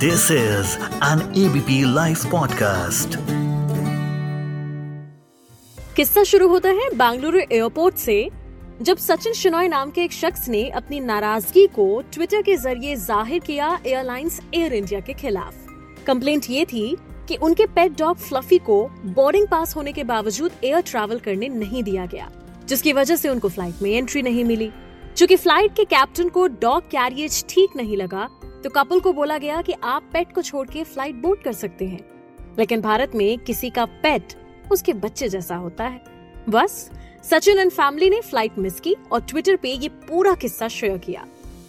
This is an ABP live podcast किस्सा शुरू होता है बेंगलुरु एयरपोर्ट से, जब सचिन शिनोय नाम के एक शख्स ने अपनी नाराज़गी को ट्विटर के ज़रिए ज़ाहिर किया एयरलाइंस एयर इंडिया के खिलाफ। कंप्लेंट ये थी कि उनके पेट डॉग फ्लफी को बोर्डिंग पास होने के बावजूद एयर ट्रैवल करने नहीं दिया गया, जिसकी वजह से उनको फ़्लाइट में एंट्री नहीं मिली। चूँकि फ़्लाइट के कैप्टन को डॉग कैरियज ठीक नहीं लगा तो कपल को बोला गया कि आप पेट को छोड़ के फ़्लाइट बोर्ड कर सकते हैं। लेकिन भारत में किसी का पेट उसके बच्चे जैसा होता है। बस, सचिन एंड फैमिली ने फ़्लाइट मिस की और ट्विटर पे ये पूरा किस्सा शेयर किया।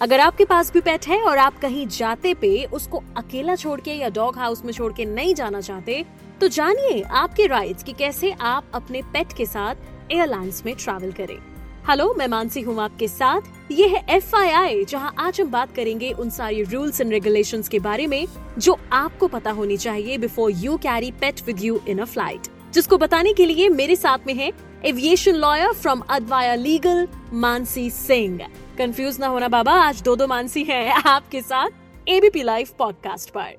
अगर आपके पास भी पेट है और आप कहीं जाते पे उसको अकेला छोड़ के या डॉग हाउस में छोड़ के नहीं जाना चाहते तो जानिए आपके राइट्स कि कैसे आप अपने पेट के साथ एयरलाइंस में ट्रैवल करें। हेलो मैं मानसी हूँ आपके साथ। ये है एफ़ आई आई जहाँ आज हम बात करेंगे उन सारी रूल्स एंड रेगुलेशन के बारे में, जो आपको पता होनी चाहिए before you carry pet with you in a flight जिसको बताने के लिए मेरे साथ में है aviation lawyer from Advaya legal Mansi Singh. Confuse ना होना बाबा, आज दो दो मानसी है आपके साथ एबीपी लाइव पॉडकास्ट पर।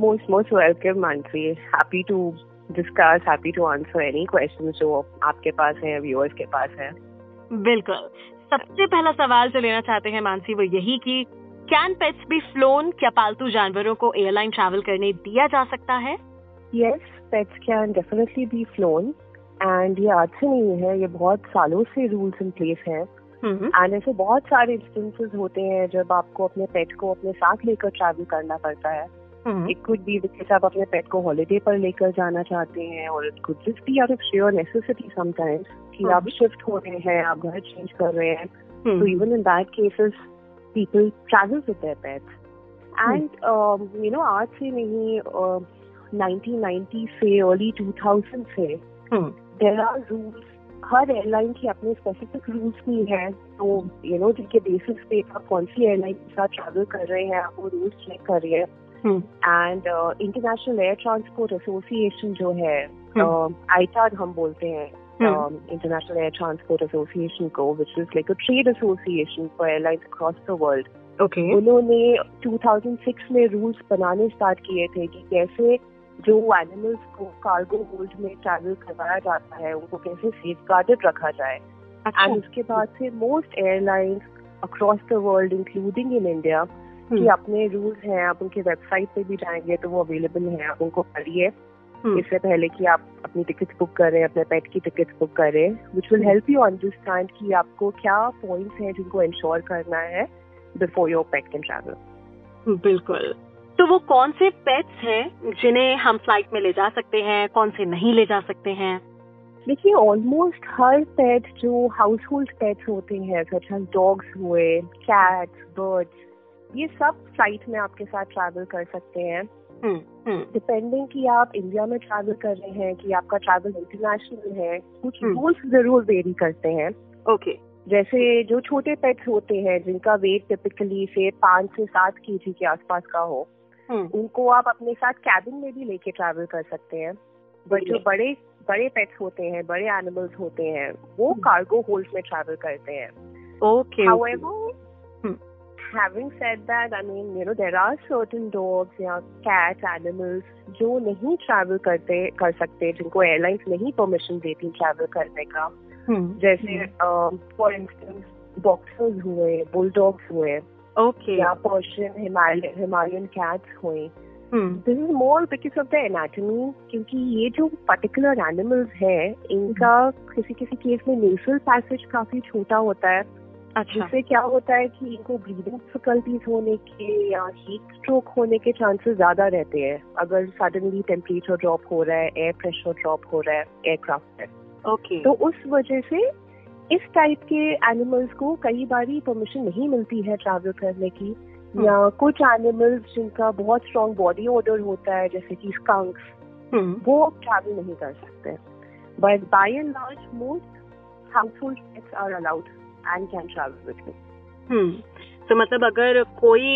Most most welcome Mansi. Happy to discuss happy to answer any question जो आपके पास है व्यूअर्स के पास है। बिल्कुल। सबसे पहला सवाल जो लेना चाहते हैं मानसी वो यही कि कैन पेट्स बी फ्लोन क्या पालतू जानवरों को एयरलाइन ट्रैवल करने दिया जा सकता है? Yes pets can definitely be flown and ये आज से नहीं है ये बहुत सालों से रूल्स इन प्लेस है। एंड ऐसे बहुत सारे इंस्टेंसेस होते हैं जब आपको अपने पेट को अपने साथ लेकर ट्रैवल करना पड़ता है। इट कुड बी बिकॉज़ आप अपने पेट को हॉलीडे पर लेकर जाना चाहते हैं और it could just be out of sheer necessity sometimes कि आप शिफ्ट हो रहे हैं आप घर चेंज कर रहे हैं। तो even in that cases people travel with their pets and you know आज से नहीं नाइनटीन 1990 से अर्ली 2000 से देर आर रूल्स हर एयरलाइन की अपने स्पेसिफिक रूल्स भी हैं। तो यू नो जिनके बेसिस पे आप कौन सी एयरलाइन के साथ ट्रैवल कर रहे हैं आप वो रूल्स चेक कर रहे हैं। And international air transport association जो है आईटाड हम बोलते हैं इंटरनेशनल एयर ट्रांसपोर्ट एसोसिएशन को which is like a trade association for airlines across the world उन्होंने 2006 में रूल्स बनाने स्टार्ट किए थे कि कैसे जो एनिमल्स को कार्गो होल्ड में ट्रैवल करवाया जाता है उनको कैसे सेफ़ गार्डेड रखा जाए। एंड उसके बाद से most airlines across the world including in India कि अपने रूल्स हैं आप उनकी वेबसाइट पे भी जाएँगे तो वो अवेलेबल हैं आप उनको पढ़िए। इससे पहले कि आप अपनी टिकट बुक करें अपने पेट की टिकट बुक करें which will help you understand कि आपको क्या पॉइंट्स हैं जिनको इंश्योर करना है before your pet can travel बिल्कुल। तो वो कौन से पेट्स हैं जिन्हें हम फ़्लाइट में ले जा सकते हैं कौन से नहीं ले जा सकते हैं? देखिए ऑलमोस्ट हर पेट जो हाउस होल्ड पेट्स होते हैं सच एज डॉग्स हुए कैट्स बर्ड्स ये सब फ़्लाइट में आपके साथ ट्रैवल कर सकते हैं। डिपेंडिंग कि आप इंडिया में ट्रैवल कर रहे हैं कि आपका ट्रैवल इंटरनेशनल है कुछ रूल्स ज़रूर वेरी करते हैं। ओके जैसे जो छोटे पेट्स होते हैं जिनका वेट टिपिकली से पाँच से सात के जी के आसपास का हो उनको आप अपने साथ कैबिन में भी लेके ट्रैवल कर सकते हैं। बट जो बड़े बड़े पेट्स होते हैं बड़े एनिमल्स होते हैं वो कार्गो होल्ड में ट्रैवल करते हैं। Okay However, having said that, I mean, you know, there are certain dogs या cats, animals जो नहीं ट्रैवल करते कर सकते जिनको एयरलाइंस नहीं परमिशन देती ट्रैवल करने का। जैसे फॉर इंस्टेंस बॉक्सर्स हुए बुलडॉग्स हुए ओके या पर्शियन हिमालयन हिमालयन कैट्स हुए। This is more because of the anatomy क्योंकि ये जो पर्टिकुलर एनिमल्स है इनका किसी किसी केस में नेसल पैसेज काफ़ी छोटा होता है। अच्छा। जिससे क्या होता है कि इनको ब्रीदिंग डिफिकल्टीज होने के या हीट स्ट्रोक होने के चांसेस ज़्यादा रहते हैं। अगर सडनली टेम्परेचर ड्रॉप हो रहा है एयर प्रेशर ड्रॉप हो रहा है एयरक्राफ्ट में ओके तो उस वजह से इस टाइप के एनिमल्स को कई बारी परमिशन नहीं मिलती है ट्रैवल करने की। या कुछ एनिमल्स जिनका बहुत स्ट्रॉन्ग बॉडी ऑर्डर होता है जैसे कि स्कंक्स वो ट्रैवल नहीं कर सकते। But by and large most household pets are allowed and can travel with me तो मतलब अगर कोई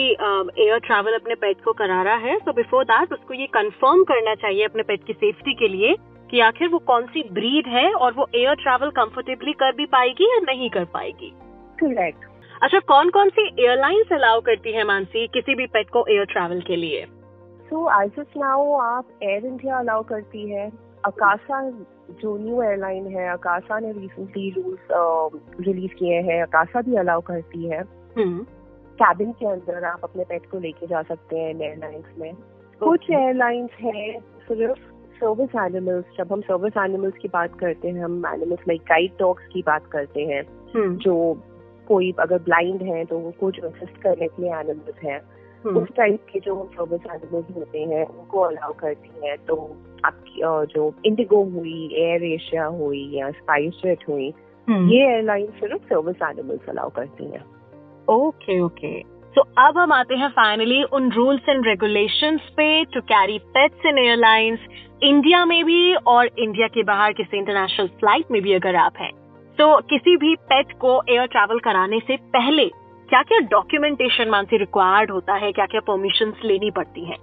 एयर ट्रैवल अपने पेट को करा रहा है तो बिफोर दैट उसको ये कंफर्म करना चाहिए अपने पेट की सेफ्टी के लिए कि आखिर वो कौन सी ब्रीड है और वो एयर ट्रैवल कंफर्टेबली कर भी पाएगी या नहीं कर पाएगी? करेक्ट अच्छा कौन कौन सी एयरलाइंस अलाउ करती है मानसी किसी भी पेट को एयर ट्रैवल के लिए? सो एज ऑफ़ नाउ आप एयर इंडिया अलाउ करती है अकाशा जो न्यू एयरलाइन है अकाशा ने रिसेंटली रूल्स रिलीज़ किए हैं अकाशा भी अलाउ करती है। कैबिन के अंदर आप अपने पेट को लेके जा सकते हैं एयरलाइंस में। कुछ एयरलाइंस हैं सिर्फ़ सर्विस एनिमल्स जब हम सर्विस एनिमल्स की बात करते हैं हम एनिमल्स लाइक गाइड डॉग्स की बात करते हैं जो कोई अगर ब्लाइंड है तो उनको जो असिस्ट करने के लिए एनिमल्स हैं। उस टाइप के जो सर्विस एनिमल्स होते हैं उनको अलाउ करती है तो आपकी जो इंडिगो हुई एयर एशिया हुई या स्पाइस जेट हुई ये एयरलाइन सिर्फ़ सर्विस एनिमल्स अलाउ करती हैं। ओके ओके तो अब हम आते हैं फाइनली उन रूल्स एंड रेगुलेशंस पे to carry pets in airlines India में भी और इंडिया के बाहर किसी इंटरनेशनल फ़्लाइट में भी अगर आप हैं। तो किसी भी पेट को एयर ट्रैवल कराने से पहले क्या क्या डॉक्यूमेंटेशन मानसी रिक्वायर्ड होता है क्या क्या परमिशन लेनी पड़ती है?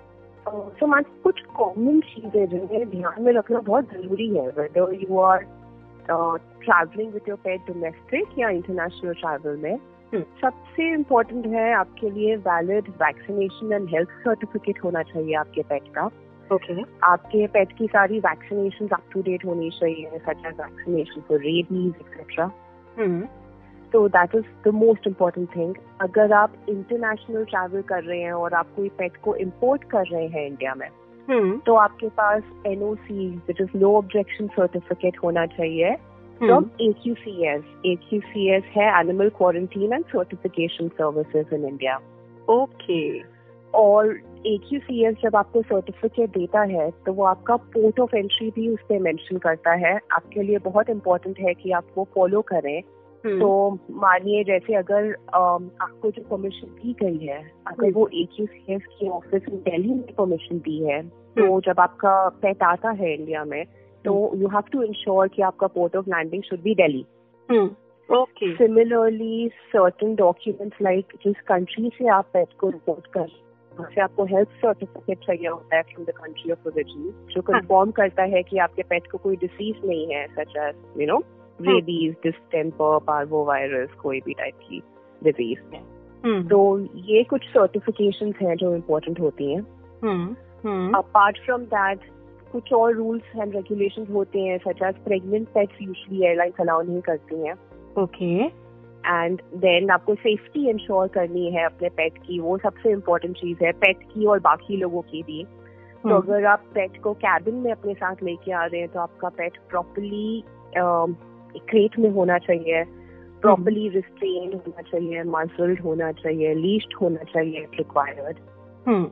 तो मान कुछ कॉमन चीज़ें जिन्हें ध्यान में रखना बहुत ज़रूरी है whether you are travelling with your pet domestic या इंटरनेशनल ट्रैवल में हम्म। सबसे इम्पोर्टेंट है आपके लिए valid vaccination and health certificate होना चाहिए आपके पेट का ओके okay. आपके पेट की सारी वैक्सीनेशन अप टू डेट होनी चाहिए such as vaccination for rabies etcetera तो that is the most important thing अगर आप इंटरनेशनल ट्रैवल कर रहे हैं और आप कोई पेट को इम्पोर्ट कर रहे हैं इंडिया में hmm. तो आपके पास NOC which is no objection certificate होना चाहिए फ्रॉम AQCS. AQCS है animal quarantine and certification services in India okay और AQCS जब आपको सर्टिफिकेट देता है तो वो आपका पोर्ट ऑफ़ एंट्री भी उस पर मैंशन करता है आपके लिए बहुत इम्पोर्टेंट है कि आप वो फॉलो करें। तो मानिए जैसे अगर आपको जो परमिशन दी गई है अगर हम्म। वो ए क्यू सी एस की ऑफ़िस में दिल्ली में परमिशन दी है तो हम्म। जब आपका पेट आता है इंडिया में तो यू हैव टू इंश्योर कि आपका port of landing should be Delhi okay similarly certain documents like जिस कंट्री से आप पेट को रिपोर्ट कर से आपको हेल्थ सर्टिफिकेट चाहिए होता है from the country of origin जो कंफर्म हाँ। करता है कि आपके पेट को कोई डिसीज नहीं है such as you know rabies distemper parvovirus कोई भी टाइप की डिज़ीज़ है हम्म। तो ये कुछ सर्टिफिकेशन हैं जो इम्पोर्टेंट होती हैं। अपार्ट फ्रॉम दैट कुछ और रूल्स एंड रेगुलेशन होते हैं such as pregnant pets usually airlines allow नहीं करती हैं। ओके एंड देन आपको सेफ्टी इंश्योर करनी है अपने पेट की वो सबसे इम्पोर्टेंट चीज़ है पेट की और बाकी लोगों की भी। तो हम्म। अगर आप पेट को कैबिन में अपने साथ लेके आ रहे हैं तो आपका पेट प्रॉपरली क्रेट में होना चाहिए प्रॉपरली रिस्ट्रेन होना चाहिए मसल्ड होना चाहिए लीस्ट होना चाहिए रिक्वायर्ड हम्म।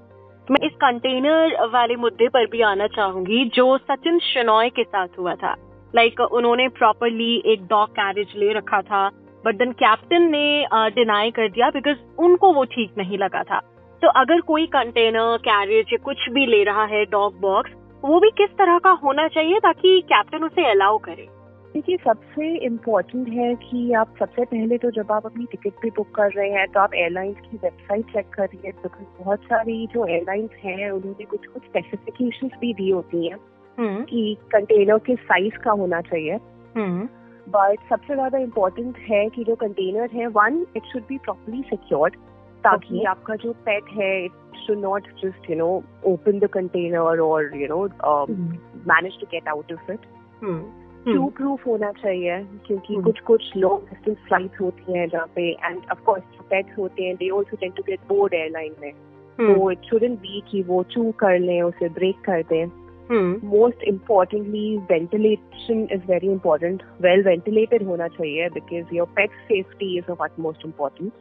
मैं इस कंटेनर वाले मुद्दे पर भी आना चाहूँगी जो सचिन शनॉय के साथ हुआ था। लाइक like, उन्होंने प्रॉपरली एक डॉग कैरेज ले रखा था बट देन कैप्टन ने डिनाई कर दिया बिकॉज़ उनको वो ठीक नहीं लगा था। तो अगर कोई कंटेनर कैरेज या कुछ भी ले रहा है डॉग बॉक्स वो भी किस तरह का होना चाहिए ताकि कैप्टन उसे अलाउ करे? देखिए सबसे इम्पोर्टेंट है कि आप सबसे पहले तो जब आप अपनी टिकट भी बुक कर रहे हैं तो आप एयरलाइंस की वेबसाइट चेक करिए बिकॉज़ बहुत सारी जो एयरलाइंस हैं उन्होंने कुछ कुछ स्पेसिफिकेशंस भी दी होती हैं हम्म। कि कंटेनर के साइज़ का होना चाहिए। बट हम्म। सबसे ज़्यादा इम्पोर्टेंट है कि जो कंटेनर है one it should be properly secured ताकि आपका जो पेट है it should not just you know open the container और you know manage to get out of it to proof होना चाहिए? क्योंकि hmm. कुछ कुछ लॉन्ग डिस्टेंस फ़्लाइट होती हैं जहाँ पे एंड ऑफ़ कोर्स जो पेट्स होते हैं they also tend to get bored airline में। hmm. तो इट शुडंट बी कि वो चू कर लें उसे ब्रेक कर दें। Most importantly ventilation is very important well ventilated होना चाहिए because your pet safety is of most important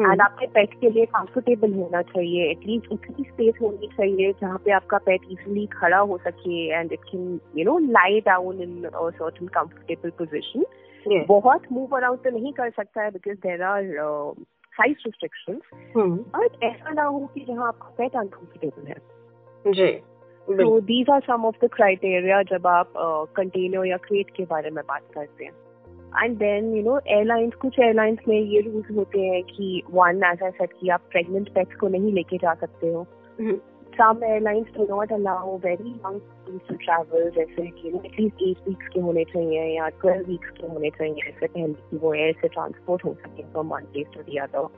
and आपके पेट के लिए कंफर्टेबल होना चाहिए एटलीस्ट उतनी स्पेस होनी चाहिए जहाँ पे आपका पेट इजिली खड़ा हो सके and it can you know lie down in certain comfortable position बहुत मूव अराउंड तो नहीं कर सकता है because there are size restriction but ऐसा ना हो कि जहाँ आपका पेट अनकंफर्टेबल है। जी तो these are some of the criteria जब आप कंटेनर uh, या क्रेट के बारे में बात करते हैं। And then you know airlines कुछ एयरलाइंस में ये रूल्स होते हैं कि वन एज आई सेट की आप प्रेगनेंट पेट्स को नहीं लेके जा सकते हो। Some airlines to not allow very long to travel जैसे कि एटलीस्ट एट वीक्स के होने चाहिए या ट्वेल्व वीक्स के होने चाहिए ऐसे पहले की वो एयर से ट्रांसपोर्ट हो सके फ्रॉम वन प्लेस टू दिया था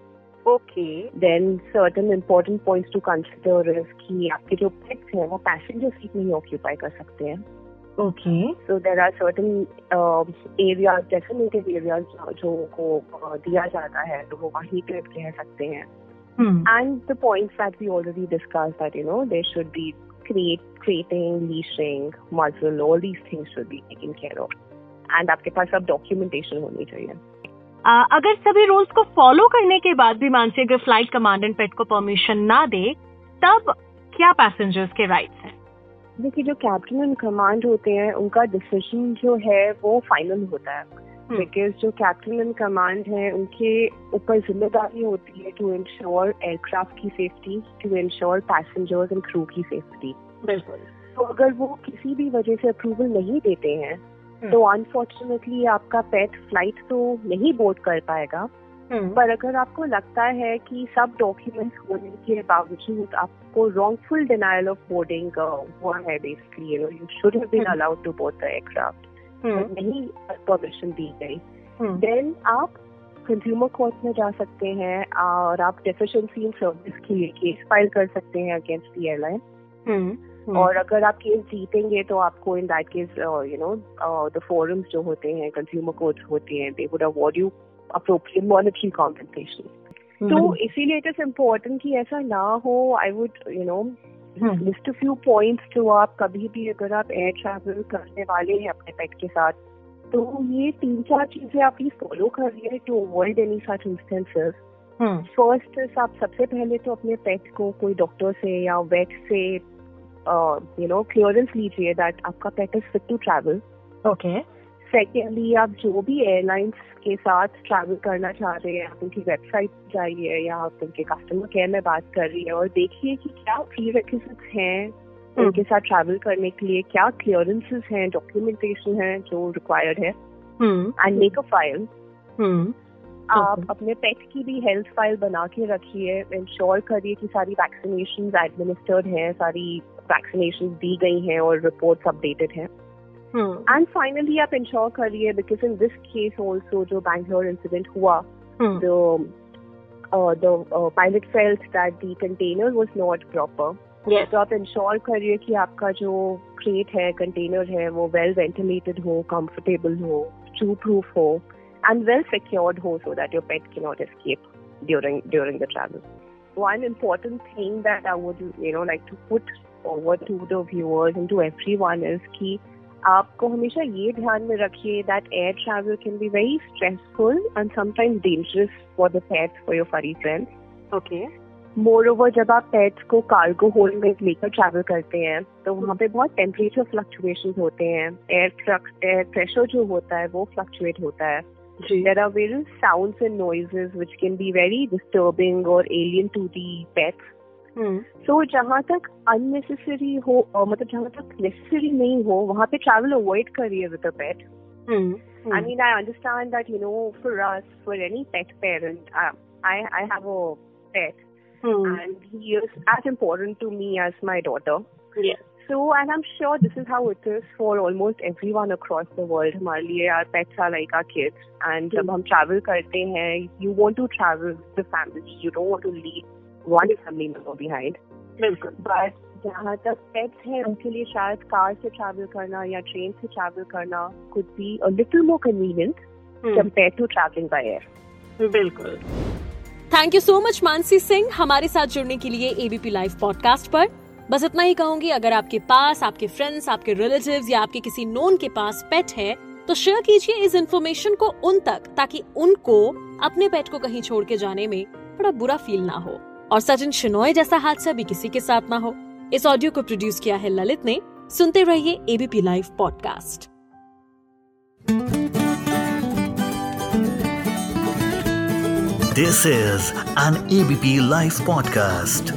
okay then certain important point to consider की आपके जो पेट्स हैं वो पैसेंजर सीट नहीं ऑक्यूपाई कर सकते हैं। Okay so there are certain areas definitive area जो को uh, दिया जाता है तो वो वहीं पे रह सकते हैं। And the points that we already discuss that you know there should be create creating leashing muzzle all these things should be taking care of and आपके पास अब डॉक्यूमेंटेशन होनी चाहिए। अगर सभी रूल्स को फॉलो करने के बाद भी मानसी अगर फ़्लाइट कमांडेंट पेट को परमिशन ना दे तब क्या पैसेंजर्स के राइट्स देखिए जो कैप्टन एंड कमांड होते हैं उनका डिसीज़न जो है वो फाइनल होता है बिकॉज़ हम्म। जो कैप्टन एंड कमांड है उनके ऊपर ज़िम्मेदारी होती है टू इंश्योर एयरक्राफ्ट की safety to ensure passengers and crew की सेफ्टी बिल्कुल तो अगर वो किसी भी वजह से अप्रूवल नहीं देते हैं हम्म। तो अनफॉर्चुनेटली आपका पेट फ़्लाइट तो नहीं बोर्ड कर पाएगा। पर अगर आपको लगता है कि सब डॉक्यूमेंट्स होने के बावजूद आपको रॉन्गफुल डिनाइल ऑफ़ बोर्डिंग हुआ है basically you know you should have been allowed to board the aircraft नहीं परमिशन दी गई देन हम्म। आप कंज्यूमर कोर्ट में जा सकते हैं और आप डेफिशिएंसी इन सर्विस के लिए केस फ़ाइल कर सकते हैं अगेंस्ट दी एयरलाइन और अगर आप केस जीतेंगे तो आपको in that case you know the forums जो होते हैं कंज्यूमर कोर्ट्स होते हैं they would award you appropriate monetary compensation तो इसीलिए इट इज़ इम्पोर्टेंट कि ऐसा ना हो I would you know list few points जो आप कभी भी अगर आप एयर ट्रैवल करने वाले हैं अपने पेट के साथ तो ये तीन चार चीज़ें आप प्लीज़ फॉलो कर रही है to avoid any such instances first आप सबसे पहले तो अपने पेट को कोई डॉक्टर से या वेट से यू नो क्लियरेंस लीजिए दैट आपका pet is fit to travel okay secondly आप जो भी एयरलाइंस के साथ ट्रैवल करना चाह रहे हैं आप उनकी वेबसाइट जाइए या आप उनके कस्टमर केयर में बात कर रही है और देखिए कि क्या प्री हैं हम्म। उनके साथ ट्रैवल करने के लिए क्या क्लियरेंसेस हैं डॉक्यूमेंटेशन है जो रिक्वायर्ड है। एंड मेक अ फ़ाइल आप अपने पेट की भी हेल्थ फ़ाइल बना के रखिए इंश्योर करिए कि सारी वैक्सीनेशन एडमिनिस्टर्ड हैं सारी वैक्सीनेशन दी गई हैं और रिपोर्ट्स अपडेटेड हैं। एंड फाइनली आप इंश्योर करिए because in this case also जो बैंगलोर इंसिडेंट हुआ जो the pilot felt that the container was not proper तो आप इंश्योर करिए कि आपका जो क्रेट है कंटेनर है वो वेल वेंटिलेटेड हो कंफर्टेबल हो चू प्रूफ हो एंड वेल सिक्योर्ड हो सो दैट योर पेट के not escape during during the travel one important thing that I would, you know, like to put forward to the viewers and to everyone is कि आपको हमेशा ये ध्यान में रखिए that air travel can be very stressful and sometimes dangerous for the pets for your furry friends okay moreover जब आप pets को कार्गो होल्ड में लेकर ट्रैवल करते हैं तो वहाँ पे बहुत टेम्परेचर फ्लक्चुएशन होते हैं। एयर एयर प्रेशर जो होता है वो फ्लक्चुएट होता है। There are various sounds and noises which can be very disturbing or alien to the pets. So so, जहाँ तक अननेसेसरी हो मतलब जहाँ तक नेसेसरी नहीं हो वहाँ पे ट्रैवल अवॉइड करिए with a pet I mean I understand that you know for us for any pet parent I I have a pet and he is as important to me as my daughter so I am sure this is how it is for almost everyone across the world हमारे लिए our pets are like our kids and जब हम्म। हम travel करते हैं you want to travel the family you don't want to leave one family member behind बिल्कुल। But जहाँ तक pets हैं उनके लिए शायद कार से ट्रैवल करना या ट्रेन से ट्रैवल करना could be a little more convenient compare to travelling by air बिल्कुल। Thank you so much Mansi Singh हमारे साथ जुड़ने के लिए एबीपी लाइव पॉडकास्ट पर। बस इतना ही कहूँगी अगर आपके पास आपके फ्रेंड्स आपके रिलेटिव्स या आपके किसी नोन के पास पेट है तो शेयर कीजिए इस इन्फॉर्मेशन को उन तक ताकि उनको अपने पेट को कहीं छोड़ के जाने में बड़ा बुरा फील ना हो। और सचिन शिनोय जैसा हादसा भी किसी के साथ ना हो। इस ऑडियो को प्रोड्यूस किया है ललित ने। सुनते रहिए ABP live podcast this is an ABP live podcast